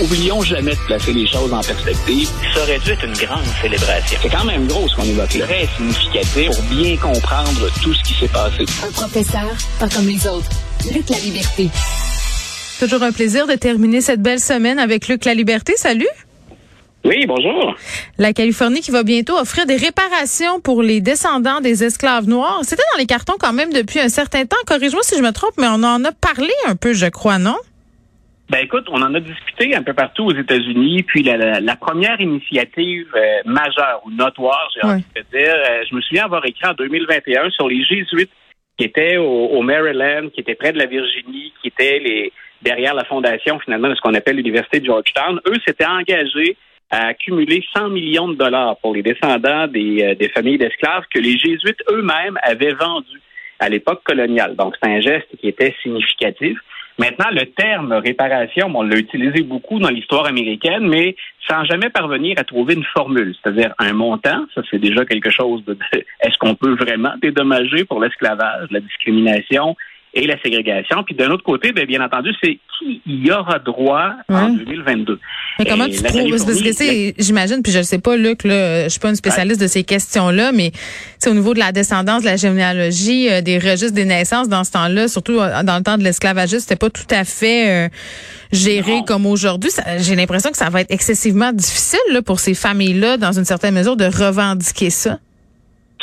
Oublions jamais de placer les choses en perspective. Ça aurait dû être une grande célébration. C'est quand même gros ce qu'on évoque là. Très significatif pour bien comprendre tout ce qui s'est passé. Un professeur, pas comme les autres. Luc La Liberté. Toujours un plaisir de terminer cette belle semaine avec Luc La Liberté. Salut! Oui, bonjour. La Californie qui va bientôt offrir des réparations pour les descendants des esclaves noirs. C'était dans les cartons quand même depuis un certain temps. Corrige-moi si je me trompe, mais on en a parlé un peu, je crois, non? Ben écoute, on en a discuté un peu partout aux États-Unis, puis la, première initiative euh, majeure ou notoire, j'ai envie de dire, euh, je me souviens avoir écrit en 2021 sur les Jésuites qui étaient au, Maryland, qui étaient près de la Virginie, qui étaient les derrière la fondation finalement de ce qu'on appelle l'université de Georgetown. Eux s'étaient engagés à accumuler 100 millions de dollars pour les descendants des, euh, des familles d'esclaves que les Jésuites eux-mêmes avaient vendus à l'époque coloniale. Donc c'est un geste qui était significatif. Maintenant, le terme réparation, on l'a utilisé beaucoup dans l'histoire américaine, mais sans jamais parvenir à trouver une formule, c'est-à-dire un montant. Ça, c'est déjà quelque chose de. Est-ce qu'on peut vraiment dédommager pour l'esclavage, la discrimination et la ségrégation. Puis d'un autre côté, bien, bien entendu, c'est qui y aura droit en 2022. Mais comment tu trouves parce que j'imagine, puis je ne sais pas, Luc, là, je suis pas une spécialiste de ces questions-là, mais au niveau de la descendance, de la généalogie, euh, des registres des naissances dans ce temps-là, surtout euh, dans le temps de l'esclavagisme, c'était pas tout à fait euh, géré comme aujourd'hui. J'ai l'impression que ça va être excessivement difficile là, pour ces familles-là, dans une certaine mesure, de revendiquer ça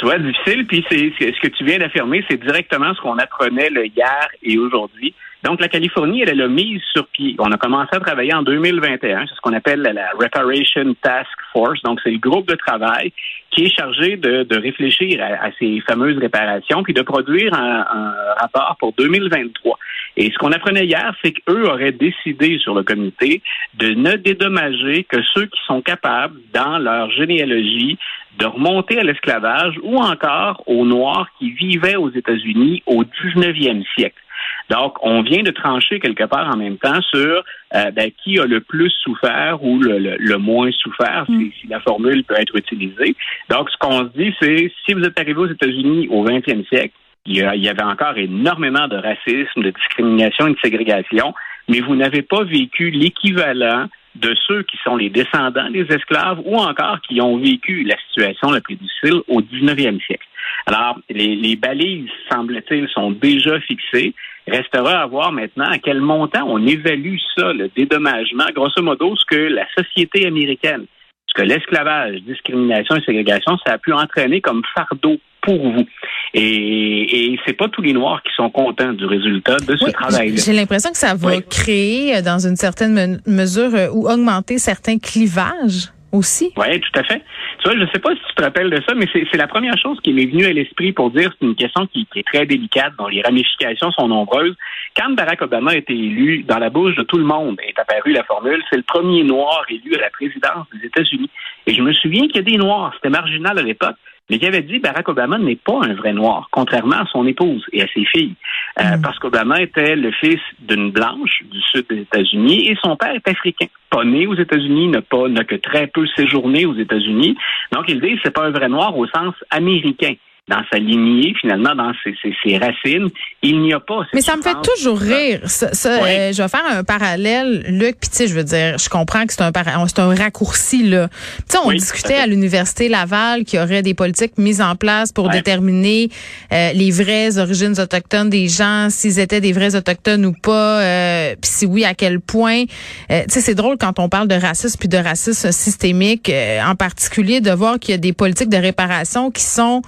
vois, difficile. Puis c'est ce que tu viens d'affirmer, c'est directement ce qu'on apprenait le hier et aujourd'hui. Donc, la Californie, elle, elle a mise sur pied. On a commencé à travailler en 2021. C'est ce qu'on appelle la Reparation Task Force. Donc, c'est le groupe de travail qui est chargé de, de réfléchir à, ces fameuses réparations puis de produire un, un rapport pour 2023. Et ce qu'on apprenait hier, c'est qu'eux auraient décidé sur le comité de ne dédommager que ceux qui sont capables, dans leur généalogie, de remonter à l'esclavage ou encore aux Noirs qui vivaient aux États-Unis au 19e siècle. Donc, on vient de trancher quelque part en même temps sur euh, ben, qui a le plus souffert ou le, moins souffert, mm. si, la formule peut être utilisée. Donc, ce qu'on se dit, c'est si vous êtes arrivé aux États-Unis au 20e siècle, il y, avait encore énormément de racisme, de discrimination et de ségrégation, mais vous n'avez pas vécu l'équivalent de ceux qui sont les descendants des esclaves ou encore qui ont vécu la situation la plus difficile au 19e siècle. Alors, les, balises, semble-t-il, sont déjà fixées. Restera à voir maintenant à quel montant on évalue ça, le dédommagement, grosso modo, ce que la société américaine, ce que l'esclavage, discrimination et ségrégation, ça a pu entraîner comme fardeau pour vous. Et, et c'est pas tous les Noirs qui sont contents du résultat de ce travail-là. J'ai l'impression que ça va créer, euh, dans une certaine mesure, euh, ou augmenter certains clivages aussi. Oui, tout à fait. Tu vois, je ne sais pas si tu te rappelles de ça, mais c'est la première chose qui m'est venue à l'esprit pour dire c'est une question qui, qui, est très délicate, dont les ramifications sont nombreuses. Quand Barack Obama a été élu, dans la bouche de tout le monde est apparue la formule c'est le premier noir élu à la présidence des États-Unis. Et je me souviens qu'il y a des noirs, c'était marginal à l'époque, mais qui avait dit Barack Obama n'est pas un vrai noir, contrairement à son épouse et à ses filles. Euh, mm. Parce qu'Obama était le fils d'une blanche du sud des États-Unis et son père est africain. Pas né aux États-Unis, n'a pas n'a que très peu séjourné aux États-Unis. Donc il dit c'est pas un vrai noir au sens américain dans sa lignée, finalement, dans ses, ses, ses racines, il n'y a pas. Mais ça me fait toujours rire. Ça, euh, je vais faire un parallèle, Luc. Puis tu sais, je veux dire, je comprends que c'est un c'est un raccourci là. Tu sais, on discutait à l'université Laval qu'il y aurait des politiques mises en place pour déterminer euh, les vraies origines autochtones des gens, s'ils étaient des vrais autochtones ou pas. Euh, puis si oui, à quel point. Euh, tu sais, c'est drôle quand on parle de racisme puis de racisme systémique, en particulier de voir qu'il y a des politiques de réparation qui sont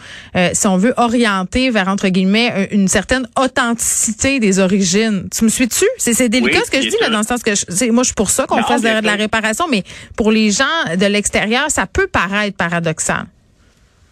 euh, si on veut, orienter vers, entre guillemets, une certaine authenticité des origines. Tu me suis-tu? C'est délicat ce que je dis, là, dans le sens que je, moi, je suis pour ça qu'on fasse de, la réparation, mais pour les gens de l'extérieur, ça peut paraître paradoxal.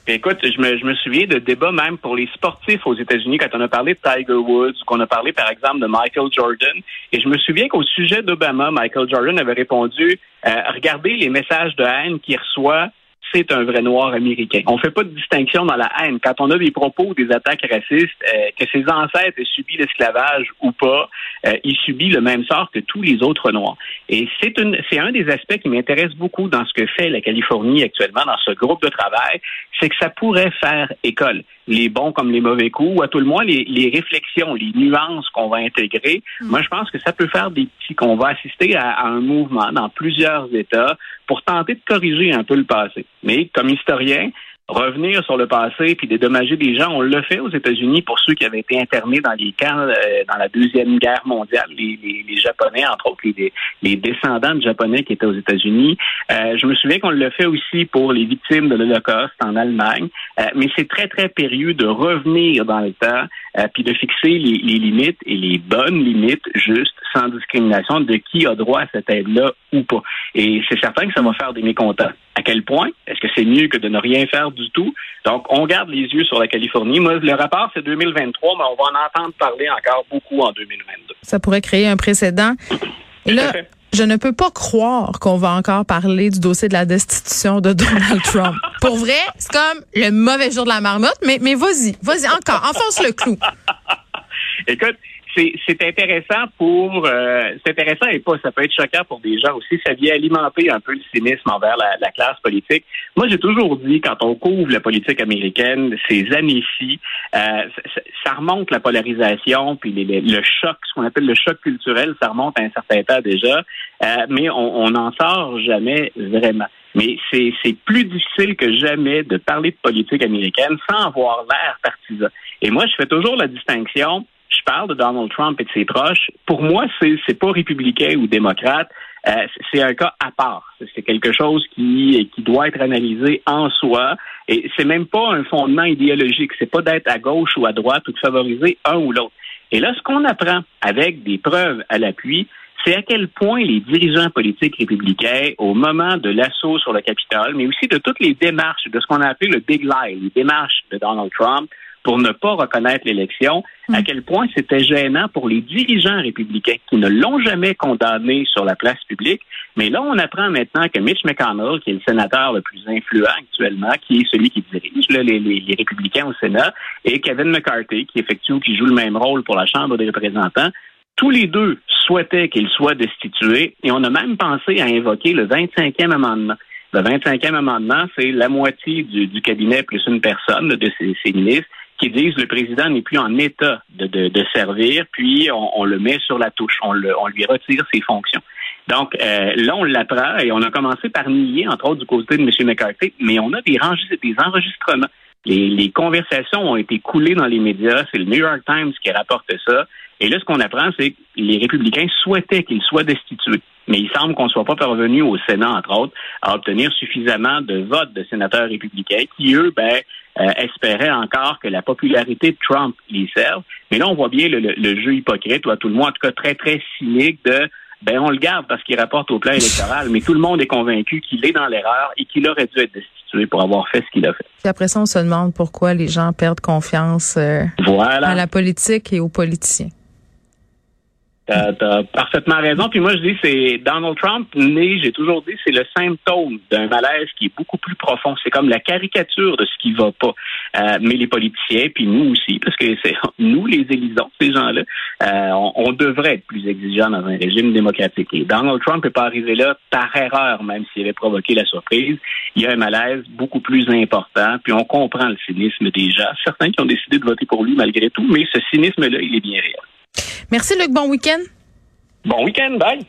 Écoute, je me, je me souviens de débats même pour les sportifs aux États-Unis quand on a parlé de Tiger Woods, qu'on a parlé par exemple de Michael Jordan. Et je me souviens qu'au sujet d'Obama, Michael Jordan avait répondu euh, Regardez les messages de haine qu'il reçoit c'est un vrai noir américain. On fait pas de distinction dans la haine. Quand on a des propos, des attaques racistes, euh, que ses ancêtres aient subi l'esclavage ou pas, euh, il subit le même sort que tous les autres noirs. Et c'est un des aspects qui m'intéresse beaucoup dans ce que fait la Californie actuellement dans ce groupe de travail, c'est que ça pourrait faire école. Les bons comme les mauvais coups, ou à tout le moins les, les réflexions, les nuances qu'on va intégrer. Hmm. Moi, je pense que ça peut faire des petits, qu'on va assister à, à, un mouvement dans plusieurs États pour tenter de corriger un peu le passé. Mais comme historien, revenir sur le passé puis dédommager des gens. On l'a fait aux États-Unis pour ceux qui avaient été internés dans les camps euh, dans la deuxième guerre mondiale, les, les, les Japonais entre autres, les, les, descendants de Japonais qui étaient aux États-Unis. Euh, je me souviens qu'on l'a fait aussi pour les victimes de l'Holocauste en Allemagne. Euh, mais c'est très très périlleux de revenir dans le temps euh, puis de fixer les, les limites et les bonnes limites justes sans discrimination de qui a droit à cette aide-là ou pas. Et c'est certain que ça va faire des mécontents. À quel point? Est-ce que c'est mieux que de ne rien faire du tout? Donc, on garde les yeux sur la Californie. Moi, le rapport, c'est 2023, mais on va en entendre parler encore beaucoup en 2022. Ça pourrait créer un précédent. Et là, je ne peux pas croire qu'on va encore parler du dossier de la destitution de Donald Trump. Pour vrai, c'est comme le mauvais jour de la marmotte, mais, mais vas-y, vas-y encore, enfonce le clou. Écoute, c'est intéressant pour euh, c'est intéressant et pas ça peut être choquant pour des gens aussi. Ça vient alimenter un peu le cynisme envers la, la classe politique. Moi j'ai toujours dit quand on couvre la politique américaine ces années-ci euh, ça, remonte la polarisation puis les, le choc ce qu'on appelle le choc culturel ça remonte à un certain temps déjà. Euh, mais on n'en sort jamais vraiment. Mais c'est plus difficile que jamais de parler de politique américaine sans avoir l'air partisan. Et moi, je fais toujours la distinction je parle de Donald Trump et de ses proches. Pour moi, c'est c'est pas républicain ou démocrate. Euh, c'est un cas à part. C'est quelque chose qui qui doit être analysé en soi. Et c'est même pas un fondement idéologique. C'est pas d'être à gauche ou à droite ou de favoriser un ou l'autre. Et là, ce qu'on apprend avec des preuves à l'appui, c'est à quel point les dirigeants politiques républicains, au moment de l'assaut sur le Capitole, mais aussi de toutes les démarches, de ce qu'on a appelé le Big Lie, les démarches de Donald Trump, pour ne pas reconnaître l'élection, à mm. quel point c'était gênant pour les dirigeants républicains qui ne l'ont jamais condamné sur la place publique. Mais là, on apprend maintenant que Mitch McConnell, qui est le sénateur le plus influent actuellement, qui est celui qui dirige les, les, les, républicains au Sénat, et Kevin McCarthy, qui effectue ou qui joue le même rôle pour la Chambre des représentants, tous les deux souhaitaient qu'il soit destitué et on a même pensé à invoquer le 25e amendement. Le 25e amendement, c'est la moitié du, du, cabinet plus une personne de ces, ces ministres qui disent le président n'est plus en état de, de, de servir, puis on, on, le met sur la touche, on, le, on lui retire ses fonctions. Donc euh, là, on l'apprend et on a commencé par nier, entre autres du côté de M. McCarthy, mais on a des, enregistrements. Les, les, conversations ont été coulées dans les médias. C'est le New York Times qui rapporte ça. Et là, ce qu'on apprend, c'est que les républicains souhaitaient qu'il soit destitué. Mais il semble qu'on ne soit pas parvenu au Sénat, entre autres, à obtenir suffisamment de votes de sénateurs républicains qui, eux, ben, euh, espéraient encore que la popularité de Trump les serve. Mais là, on voit bien le, le, jeu hypocrite, ou à tout le monde, en tout cas très, très cynique de ben on le garde parce qu'il rapporte au plan électoral, mais tout le monde est convaincu qu'il est dans l'erreur et qu'il aurait dû être destitué pour avoir fait ce qu'il a fait. Puis après ça, on se demande pourquoi les gens perdent confiance euh, voilà. à la politique et aux politiciens. T'as as parfaitement raison. Puis moi, je dis, c'est Donald Trump né, j'ai toujours dit, c'est le symptôme d'un malaise qui est beaucoup plus profond. C'est comme la caricature de ce qui va pas. Euh, mais les politiciens, puis nous aussi, parce que c'est nous, les élisons, ces gens-là, euh, on, on, devrait être plus exigeants dans un régime démocratique. Et Donald Trump n'est pas arrivé là par erreur, même s'il avait provoqué la surprise. Il y a un malaise beaucoup plus important, puis on comprend le cynisme des gens. Certains qui ont décidé de voter pour lui malgré tout, mais ce cynisme-là, il est bien réel. Merci, Luc. Bon week-end. Bon week-end. Bye.